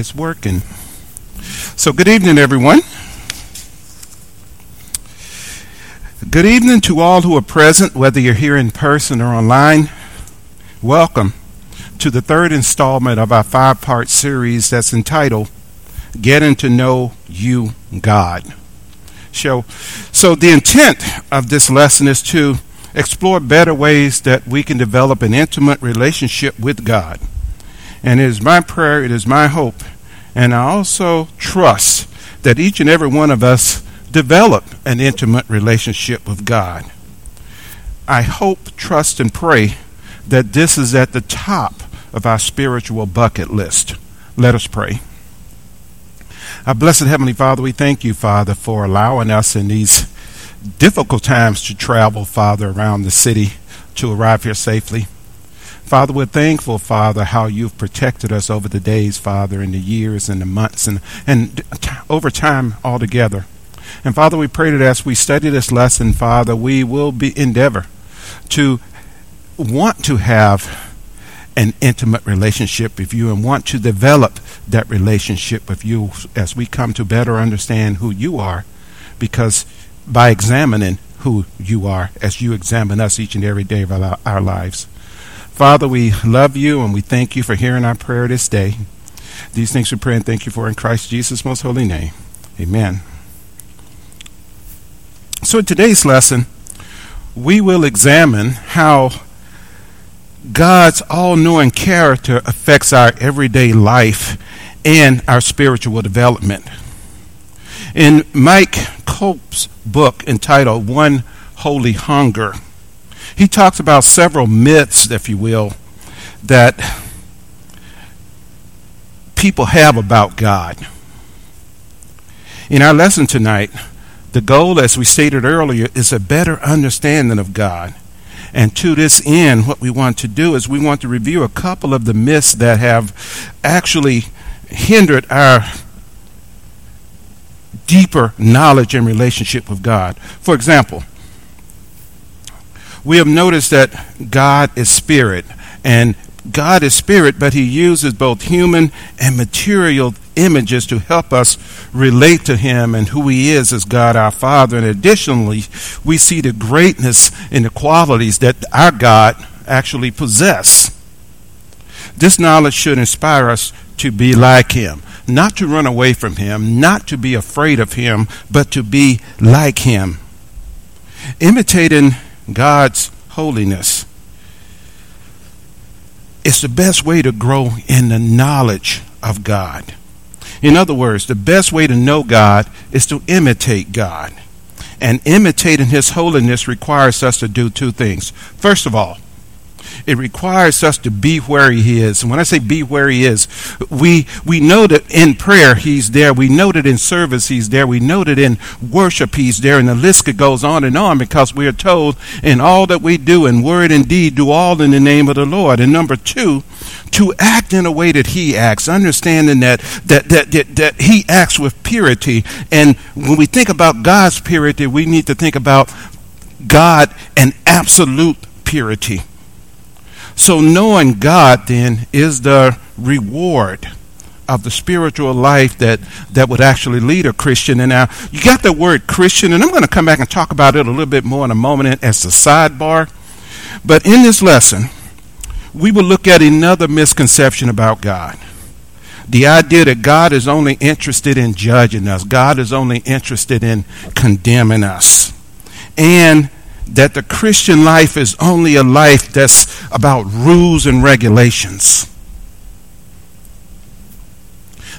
It's working. So, good evening, everyone. Good evening to all who are present, whether you're here in person or online. Welcome to the third installment of our five part series that's entitled Getting to Know You, God. So, so, the intent of this lesson is to explore better ways that we can develop an intimate relationship with God. And it is my prayer, it is my hope, and I also trust that each and every one of us develop an intimate relationship with God. I hope, trust, and pray that this is at the top of our spiritual bucket list. Let us pray. Our blessed Heavenly Father, we thank you, Father, for allowing us in these difficult times to travel, Father, around the city to arrive here safely. Father, we're thankful, Father, how you've protected us over the days, Father, and the years and the months and, and t- over time altogether. And Father, we pray that as we study this lesson, Father, we will be endeavor to want to have an intimate relationship with you and want to develop that relationship with you as we come to better understand who you are because by examining who you are as you examine us each and every day of our, our lives. Father, we love you and we thank you for hearing our prayer this day. These things we pray and thank you for in Christ Jesus' most holy name. Amen. So, in today's lesson, we will examine how God's all knowing character affects our everyday life and our spiritual development. In Mike Cope's book entitled One Holy Hunger, he talks about several myths, if you will, that people have about God. In our lesson tonight, the goal, as we stated earlier, is a better understanding of God. And to this end, what we want to do is we want to review a couple of the myths that have actually hindered our deeper knowledge and relationship with God. For example, we have noticed that God is spirit, and God is spirit, but he uses both human and material images to help us relate to him and who he is as God our Father. And additionally, we see the greatness and the qualities that our God actually possess. This knowledge should inspire us to be like him, not to run away from him, not to be afraid of him, but to be like him. Imitating God's holiness is the best way to grow in the knowledge of God. In other words, the best way to know God is to imitate God. And imitating His holiness requires us to do two things. First of all, it requires us to be where he is. And when I say be where he is, we we know that in prayer he's there. We know that in service he's there. We know that in worship he's there. And the list goes on and on because we are told in all that we do in word and deed do all in the name of the Lord. And number two, to act in a way that he acts, understanding that that that that, that he acts with purity. And when we think about God's purity, we need to think about God and absolute purity. So, knowing God then is the reward of the spiritual life that, that would actually lead a Christian. And now, you got the word Christian, and I'm going to come back and talk about it a little bit more in a moment as a sidebar. But in this lesson, we will look at another misconception about God. The idea that God is only interested in judging us, God is only interested in condemning us. And that the Christian life is only a life that's about rules and regulations.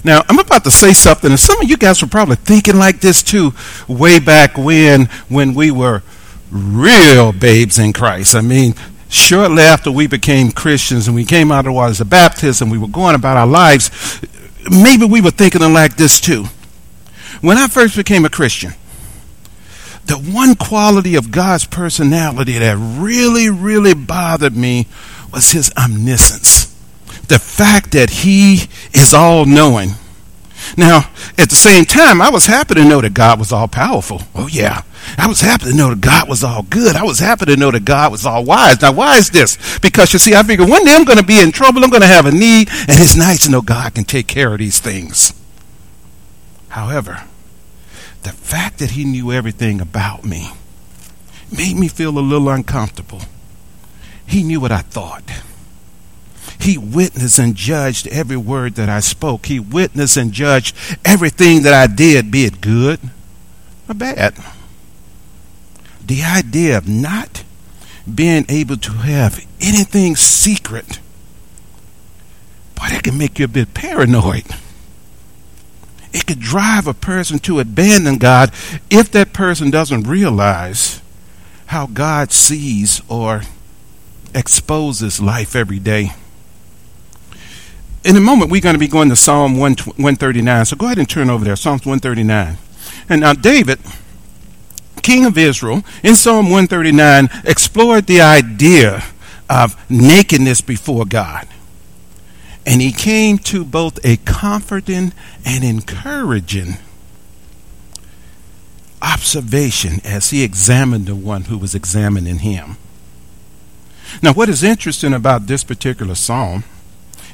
Now, I'm about to say something, and some of you guys were probably thinking like this too, way back when, when we were real babes in Christ. I mean, shortly after we became Christians and we came out of the waters of baptism, we were going about our lives, maybe we were thinking like this too. When I first became a Christian, the one quality of God's personality that really, really bothered me was his omniscience. The fact that he is all knowing. Now, at the same time, I was happy to know that God was all powerful. Oh, yeah. I was happy to know that God was all good. I was happy to know that God was all wise. Now, why is this? Because you see, I figure one day I'm going to be in trouble. I'm going to have a need, and it's nice to know God can take care of these things. However, that He knew everything about me made me feel a little uncomfortable. He knew what I thought. He witnessed and judged every word that I spoke. He witnessed and judged everything that I did, be it good or bad. The idea of not being able to have anything secret, boy, that can make you a bit paranoid. It could drive a person to abandon God if that person doesn't realize how God sees or exposes life every day in a moment, we're going to be going to Psalm 139. So go ahead and turn over there, Psalms 139. And now, David, king of Israel, in Psalm 139, explored the idea of nakedness before God. And he came to both a comforting and encouraging observation as he examined the one who was examining him. Now, what is interesting about this particular psalm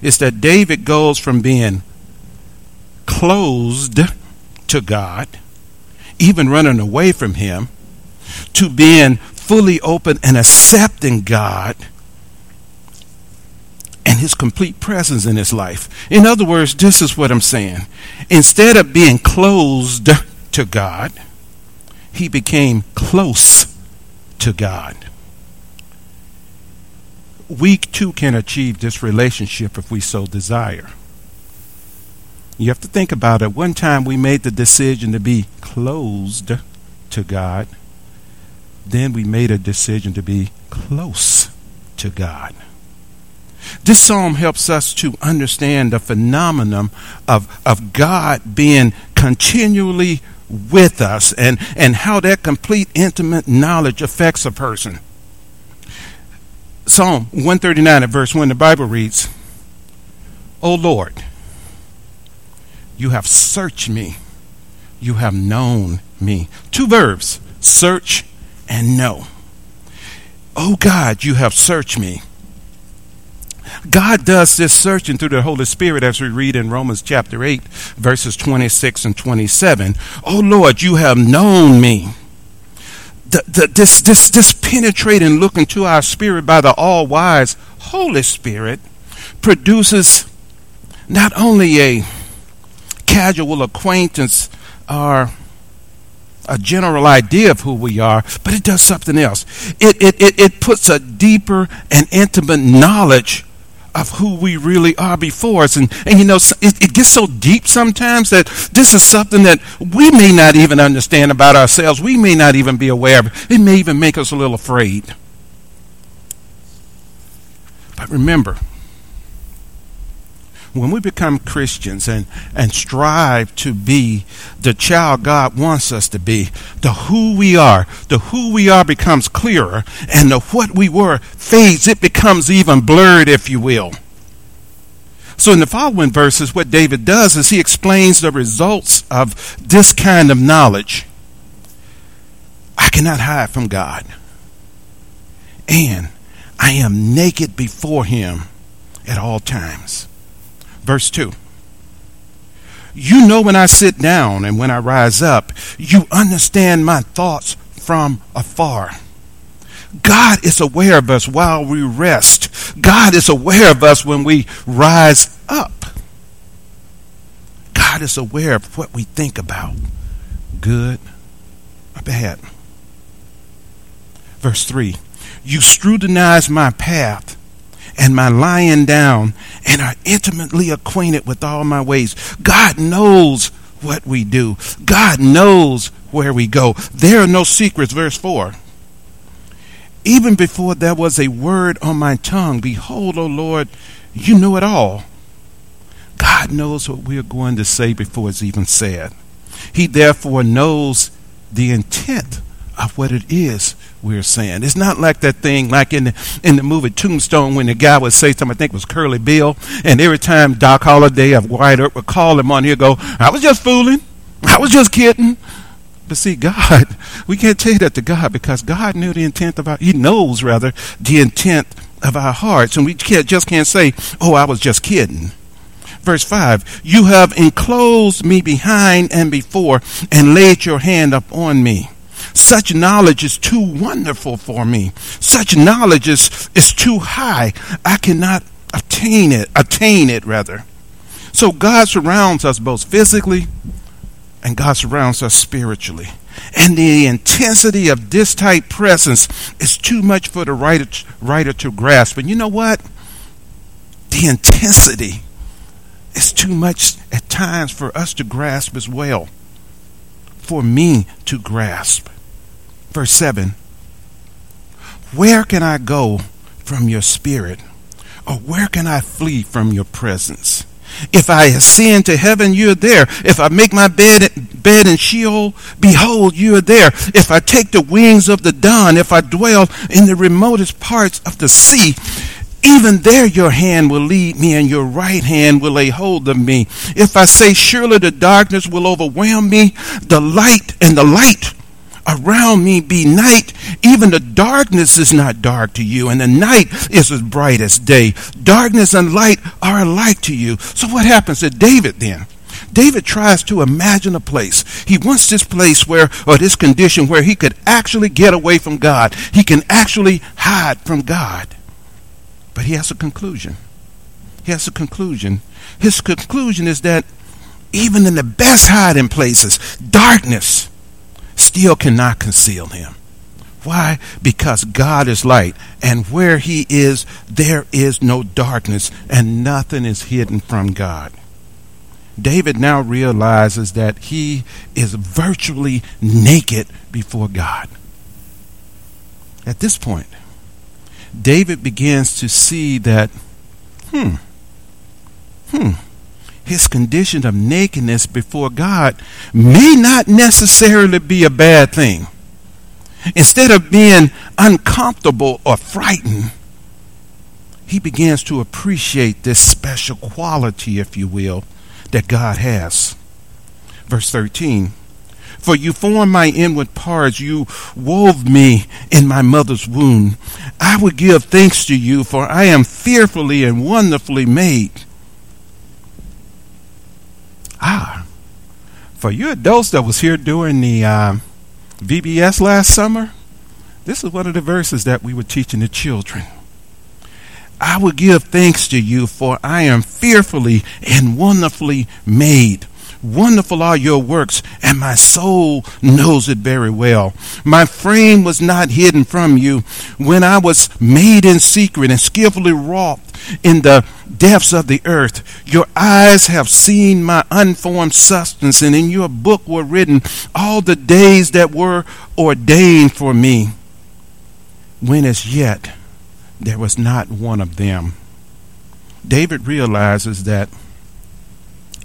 is that David goes from being closed to God, even running away from Him, to being fully open and accepting God and His complete presence in His life. In other words, this is what I'm saying. Instead of being closed to God, he became close to God we too can achieve this relationship if we so desire. You have to think about it. One time we made the decision to be closed to God. Then we made a decision to be close to God. This psalm helps us to understand the phenomenon of, of God being continually with us and, and how that complete intimate knowledge affects a person. Psalm 139 at verse 1, the Bible reads, O Lord, you have searched me. You have known me. Two verbs, search and know. O God, you have searched me. God does this searching through the Holy Spirit as we read in Romans chapter 8, verses 26 and 27. Oh Lord, you have known me the, the, this, this, this penetrating look into our spirit by the all wise Holy Spirit produces not only a casual acquaintance or a general idea of who we are, but it does something else. It, it, it, it puts a deeper and intimate knowledge of who we really are before us. And, and you know, it, it, gets so deep sometimes that this is something that we may not even understand about ourselves. We may not even be aware of. It may even make us a little afraid. But remember, when we become Christians and, and strive to be the child God wants us to be, the who we are, the who we are becomes clearer, and the what we were fades. It becomes even blurred, if you will. So, in the following verses, what David does is he explains the results of this kind of knowledge. I cannot hide from God, and I am naked before Him at all times. Verse 2. You know when I sit down and when I rise up. You understand my thoughts from afar. God is aware of us while we rest. God is aware of us when we rise up. God is aware of what we think about, good or bad. Verse 3 You scrutinize my path and my lying down and are intimately acquainted with all my ways. God knows what we do. God knows where we go. There are no secrets. Verse 4. Even before there was a word on my tongue, behold, O Lord, you know it all. God knows what we are going to say before it's even said. He therefore knows the intent of what it is we're saying. It's not like that thing like in the, in the movie Tombstone when the guy would say something, I think it was Curly Bill, and every time Doc Holliday of Wyatt Earp would call him on, he'd go, I was just fooling. I was just kidding. But see, God, we can't tell that to God because God knew the intent of our, He knows rather the intent of our hearts. And we can't, just can't say, oh, I was just kidding. Verse 5 You have enclosed me behind and before and laid your hand upon me. Such knowledge is too wonderful for me. Such knowledge is, is too high. I cannot attain it, attain it rather. So God surrounds us both physically and God surrounds us spiritually. And the intensity of this type presence is too much for the writer, writer to grasp. And you know what? The intensity is too much at times for us to grasp as well. For me to grasp. Verse 7 Where can I go from your spirit? Or where can I flee from your presence? If I ascend to heaven, you are there. If I make my bed, bed in Sheol, behold, you are there. If I take the wings of the dawn, if I dwell in the remotest parts of the sea, even there your hand will lead me and your right hand will lay hold of me. If I say, surely the darkness will overwhelm me, the light and the light around me be night. Even the darkness is not dark to you, and the night is as bright as day. Darkness and light are alike to you. So what happens to David then? David tries to imagine a place. He wants this place where, or this condition where he could actually get away from God. He can actually hide from God. But he has a conclusion. He has a conclusion. His conclusion is that even in the best hiding places, darkness still cannot conceal him. Why? Because God is light, and where He is, there is no darkness, and nothing is hidden from God. David now realizes that he is virtually naked before God. At this point, David begins to see that, hmm, hmm, his condition of nakedness before God may not necessarily be a bad thing. Instead of being uncomfortable or frightened, he begins to appreciate this special quality, if you will, that God has. Verse 13 For you formed my inward parts, you wove me in my mother's womb. I would give thanks to you, for I am fearfully and wonderfully made. Ah, for you adults that was here during the uh, VBS last summer, this is one of the verses that we were teaching the children. I will give thanks to you, for I am fearfully and wonderfully made. Wonderful are your works, and my soul knows it very well. My frame was not hidden from you when I was made in secret and skillfully wrought in the depths of the earth. Your eyes have seen my unformed substance, and in your book were written all the days that were ordained for me, when as yet there was not one of them. David realizes that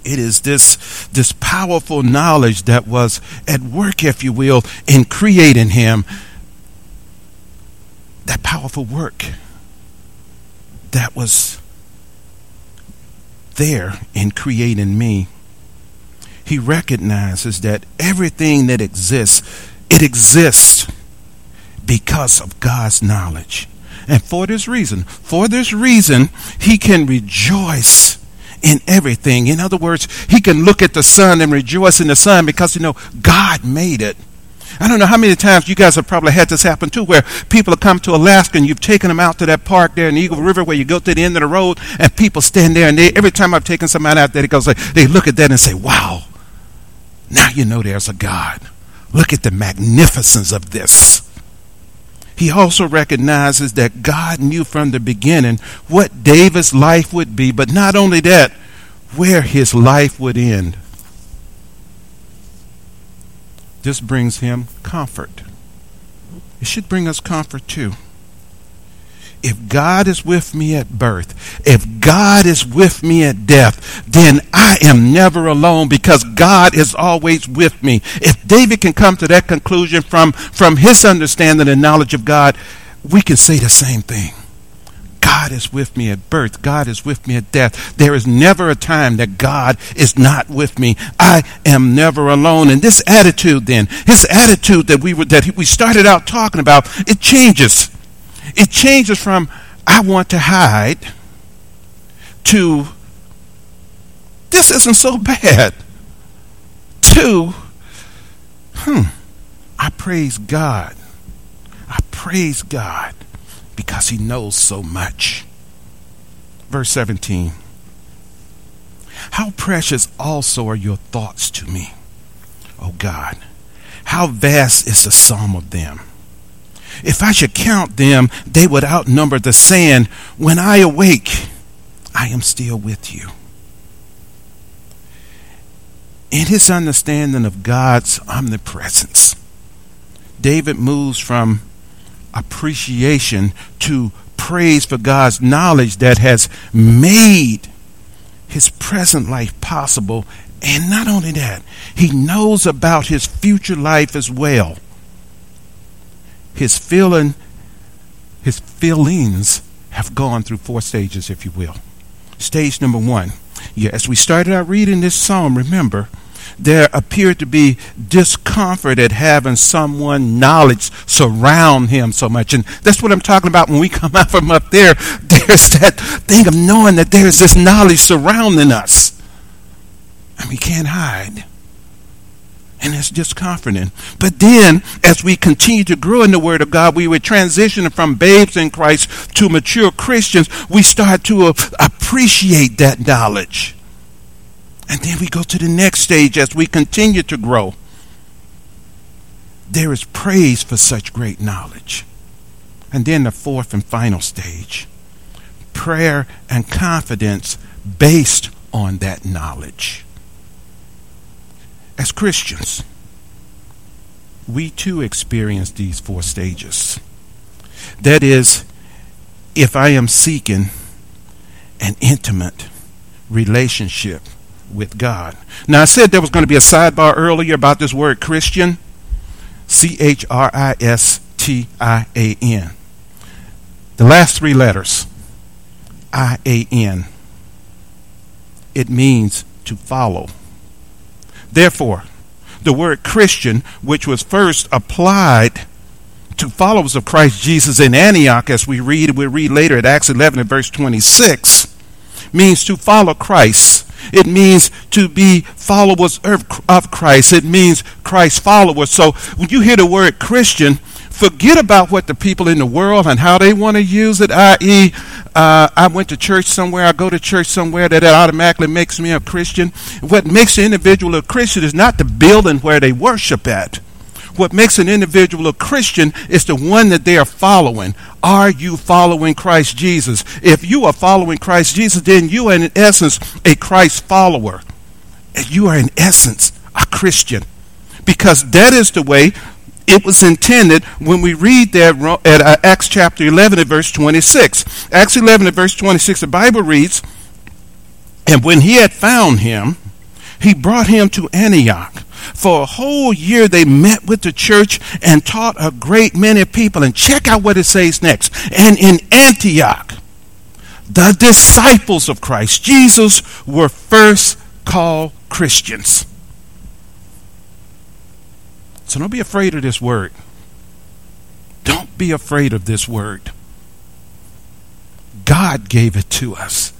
it is this this powerful knowledge that was at work if you will in creating him that powerful work that was there in creating me. He recognizes that everything that exists, it exists because of God's knowledge. And for this reason, for this reason, he can rejoice in everything. In other words, he can look at the sun and rejoice in the sun because, you know, God made it. I don't know how many times you guys have probably had this happen too, where people have come to Alaska and you've taken them out to that park there in the Eagle River where you go to the end of the road and people stand there and they, every time I've taken somebody out there, it goes they look at that and say, wow, now you know there's a God. Look at the magnificence of this. He also recognizes that God knew from the beginning what David's life would be, but not only that, where his life would end. This brings him comfort. It should bring us comfort too. If God is with me at birth, if God is with me at death, then I am never alone because God is always with me. If David can come to that conclusion from, from his understanding and knowledge of God, we can say the same thing. God is with me at birth. God is with me at death. There is never a time that God is not with me. I am never alone. And this attitude then, his attitude that we were, that we started out talking about, it changes. It changes from I want to hide to this isn't so bad to hmm I praise God. I praise God because he knows so much. Verse 17 How precious also are your thoughts to me, O God. How vast is the sum of them. If I should count them, they would outnumber the sand. When I awake, I am still with you. In his understanding of God's omnipresence, David moves from appreciation to praise for God's knowledge that has made his present life possible. And not only that, he knows about his future life as well. His feeling, his feelings have gone through four stages, if you will. Stage number one. Yeah, as we started out reading this psalm, remember, there appeared to be discomfort at having someone knowledge surround him so much. And that's what I'm talking about when we come out from up there. There's that thing of knowing that there's this knowledge surrounding us. And we can't hide. And it's discomforting. But then, as we continue to grow in the Word of God, we would transition from babes in Christ to mature Christians. We start to appreciate that knowledge. And then we go to the next stage as we continue to grow. There is praise for such great knowledge. And then the fourth and final stage prayer and confidence based on that knowledge. As Christians, we too experience these four stages. That is, if I am seeking an intimate relationship with God. Now, I said there was going to be a sidebar earlier about this word Christian. C H R I S T I A N. The last three letters, I A N. It means to follow. Therefore, the word Christian, which was first applied to followers of Christ Jesus in Antioch, as we read, we read later at Acts 11 and verse 26, means to follow Christ it means to be followers of Christ. It means Christ followers. So when you hear the word Christian, forget about what the people in the world and how they want to use it, i.e., uh, I went to church somewhere, I go to church somewhere, that, that automatically makes me a Christian. What makes an individual a Christian is not the building where they worship at. What makes an individual a Christian is the one that they are following. Are you following Christ Jesus? If you are following Christ Jesus, then you are in essence a Christ follower. And you are in essence a Christian. Because that is the way it was intended when we read that at uh, Acts chapter 11 at verse 26. Acts 11 at verse 26, the Bible reads, And when he had found him, he brought him to Antioch for a whole year, they met with the church and taught a great many people. And check out what it says next. And in Antioch, the disciples of Christ Jesus were first called Christians. So don't be afraid of this word. Don't be afraid of this word. God gave it to us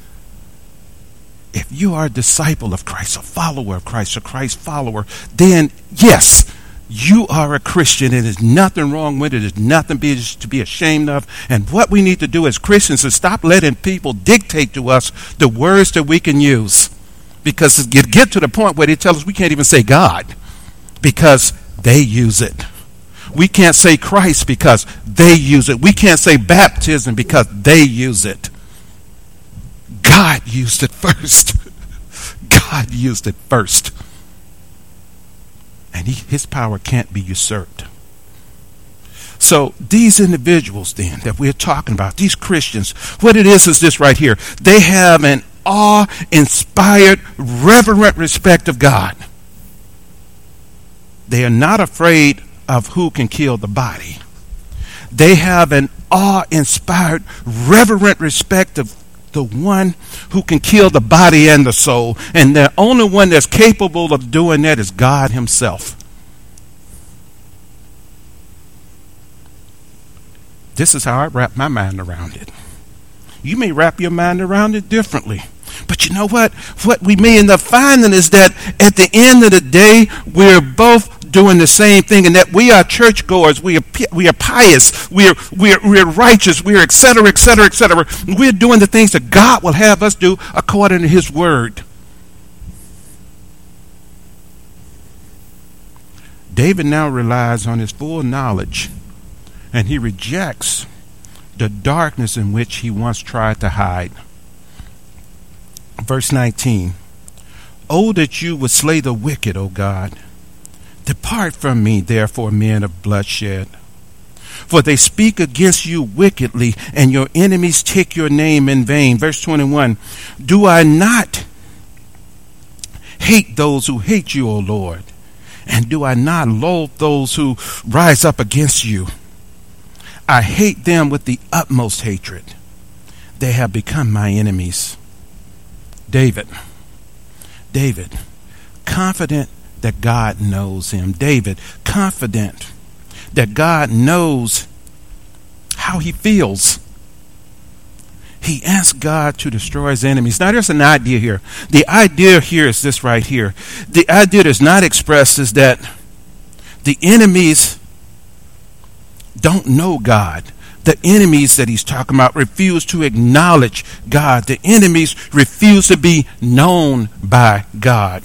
if you are a disciple of Christ, a follower of Christ, a Christ follower, then yes, you are a Christian and there's nothing wrong with it. There's nothing to be ashamed of. And what we need to do as Christians is stop letting people dictate to us the words that we can use. Because you get to the point where they tell us we can't even say God because they use it. We can't say Christ because they use it. We can't say baptism because they use it. God used it first. God used it first. And he, his power can't be usurped. So these individuals then that we're talking about, these Christians, what it is is this right here. They have an awe-inspired, reverent respect of God. They are not afraid of who can kill the body. They have an awe inspired, reverent respect of the one who can kill the body and the soul. And the only one that's capable of doing that is God Himself. This is how I wrap my mind around it. You may wrap your mind around it differently. But you know what? What we may end up finding is that at the end of the day, we're both doing the same thing and that we are churchgoers, we are, we are pious, we are, we are, we are righteous, we are etc., etc., et cetera, et cetera. We're doing the things that God will have us do according to His Word. David now relies on his full knowledge and he rejects the darkness in which he once tried to hide. Verse 19 Oh, that you would slay the wicked, O God. Depart from me, therefore, men of bloodshed. For they speak against you wickedly, and your enemies take your name in vain. Verse 21 Do I not hate those who hate you, O Lord? And do I not loathe those who rise up against you? I hate them with the utmost hatred. They have become my enemies. David, David, confident that God knows him. David, confident that God knows how he feels. He asked God to destroy his enemies. Now, there's an idea here. The idea here is this right here. The idea that's not expressed is that the enemies don't know God. The enemies that he's talking about refuse to acknowledge God. The enemies refuse to be known by God.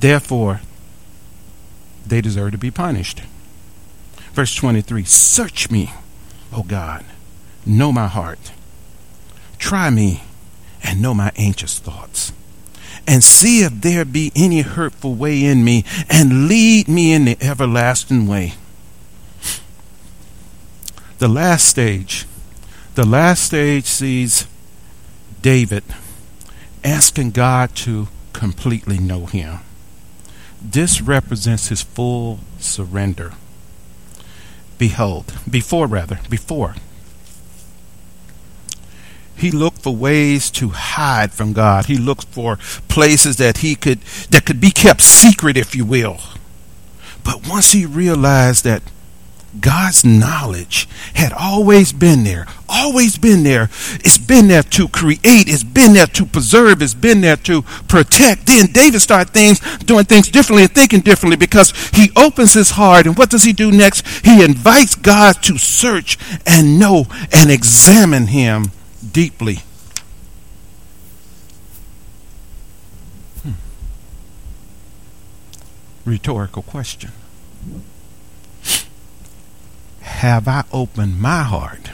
Therefore, they deserve to be punished. Verse 23 Search me, O God, know my heart. Try me and know my anxious thoughts. And see if there be any hurtful way in me, and lead me in the everlasting way. The last stage, the last stage sees David asking God to completely know him. This represents his full surrender. Behold, before rather, before, he looked for ways to hide from God. He looked for places that he could that could be kept secret, if you will. But once he realized that God's knowledge had always been there, always been there. It's been there to create, it's been there to preserve, it's been there to protect. Then David started things, doing things differently and thinking differently because he opens his heart. And what does he do next? He invites God to search and know and examine him deeply. Hmm. Rhetorical question have I opened my heart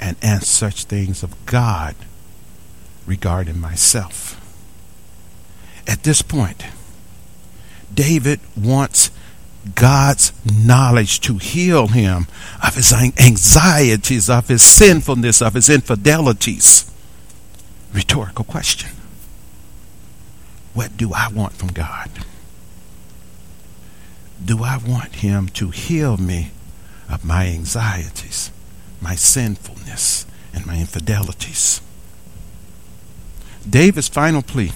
and asked such things of God regarding myself? At this point, David wants God's knowledge to heal him of his anxieties, of his sinfulness, of his infidelities. Rhetorical question. What do I want from God? Do I want Him to heal me of my anxieties, my sinfulness, and my infidelities? David's final plea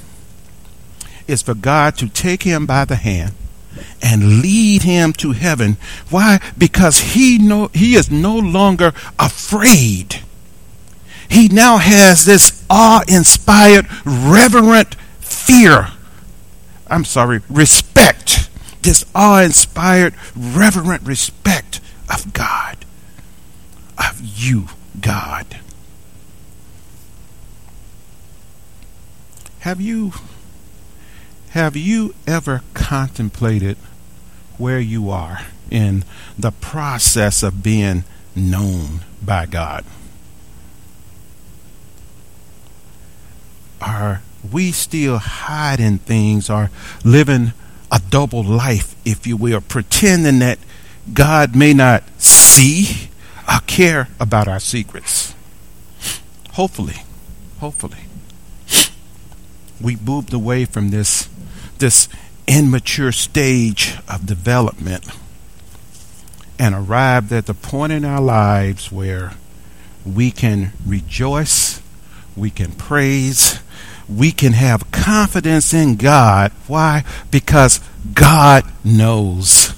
is for God to take him by the hand and lead him to heaven. Why? Because he no he is no longer afraid. He now has this awe-inspired, reverent fear. I'm sorry, respect this awe inspired, reverent respect of God, of you, God. Have you have you ever contemplated where you are in the process of being known by God? Are we still hiding things or living a double life, if you will, pretending that God may not see or care about our secrets. Hopefully, hopefully, we moved away from this this immature stage of development and arrived at the point in our lives where we can rejoice, we can praise, we can have confidence in God. Why? Because God knows.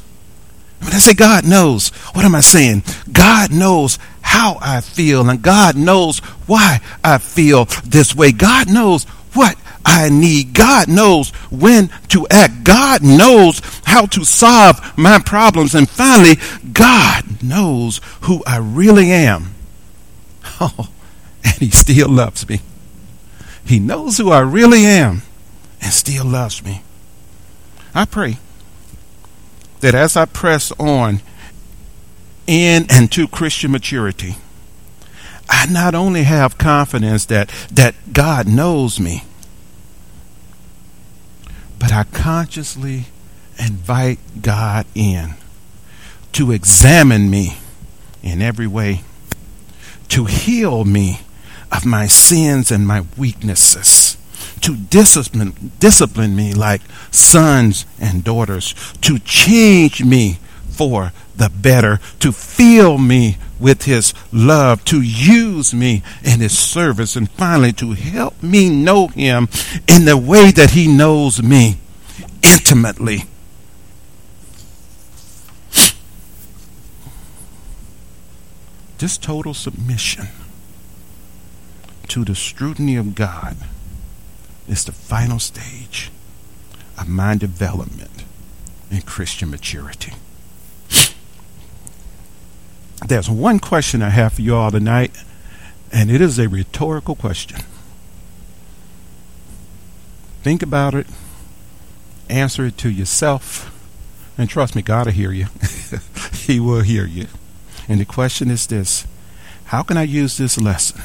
When I say God knows, what am I saying? God knows how I feel, and God knows why I feel this way. God knows what I need. God knows when to act. God knows how to solve my problems. And finally, God knows who I really am. Oh, and He still loves me. He knows who I really am and still loves me. I pray that as I press on in and to Christian maturity, I not only have confidence that, that God knows me, but I consciously invite God in to examine me in every way, to heal me of my sins and my weaknesses, to discipline, discipline me like sons and daughters, to change me for the better, to fill me with his love, to use me in his service, and finally to help me know him in the way that he knows me intimately. This total submission to the scrutiny of God is the final stage of mind development and Christian maturity. There's one question I have for you all tonight, and it is a rhetorical question. Think about it, answer it to yourself, and trust me, God will hear you. he will hear you. And the question is this How can I use this lesson?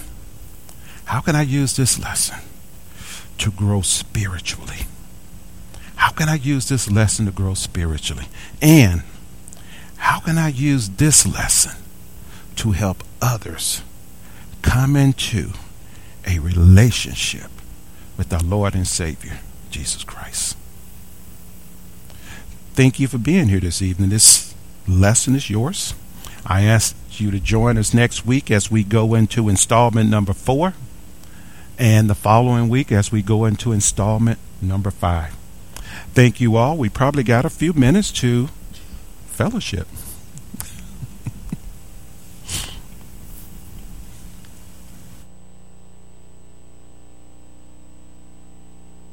How can I use this lesson to grow spiritually? How can I use this lesson to grow spiritually? And how can I use this lesson to help others come into a relationship with our Lord and Savior, Jesus Christ. Thank you for being here this evening. This lesson is yours. I ask you to join us next week as we go into installment number four, and the following week as we go into installment number five. Thank you all. We probably got a few minutes to fellowship.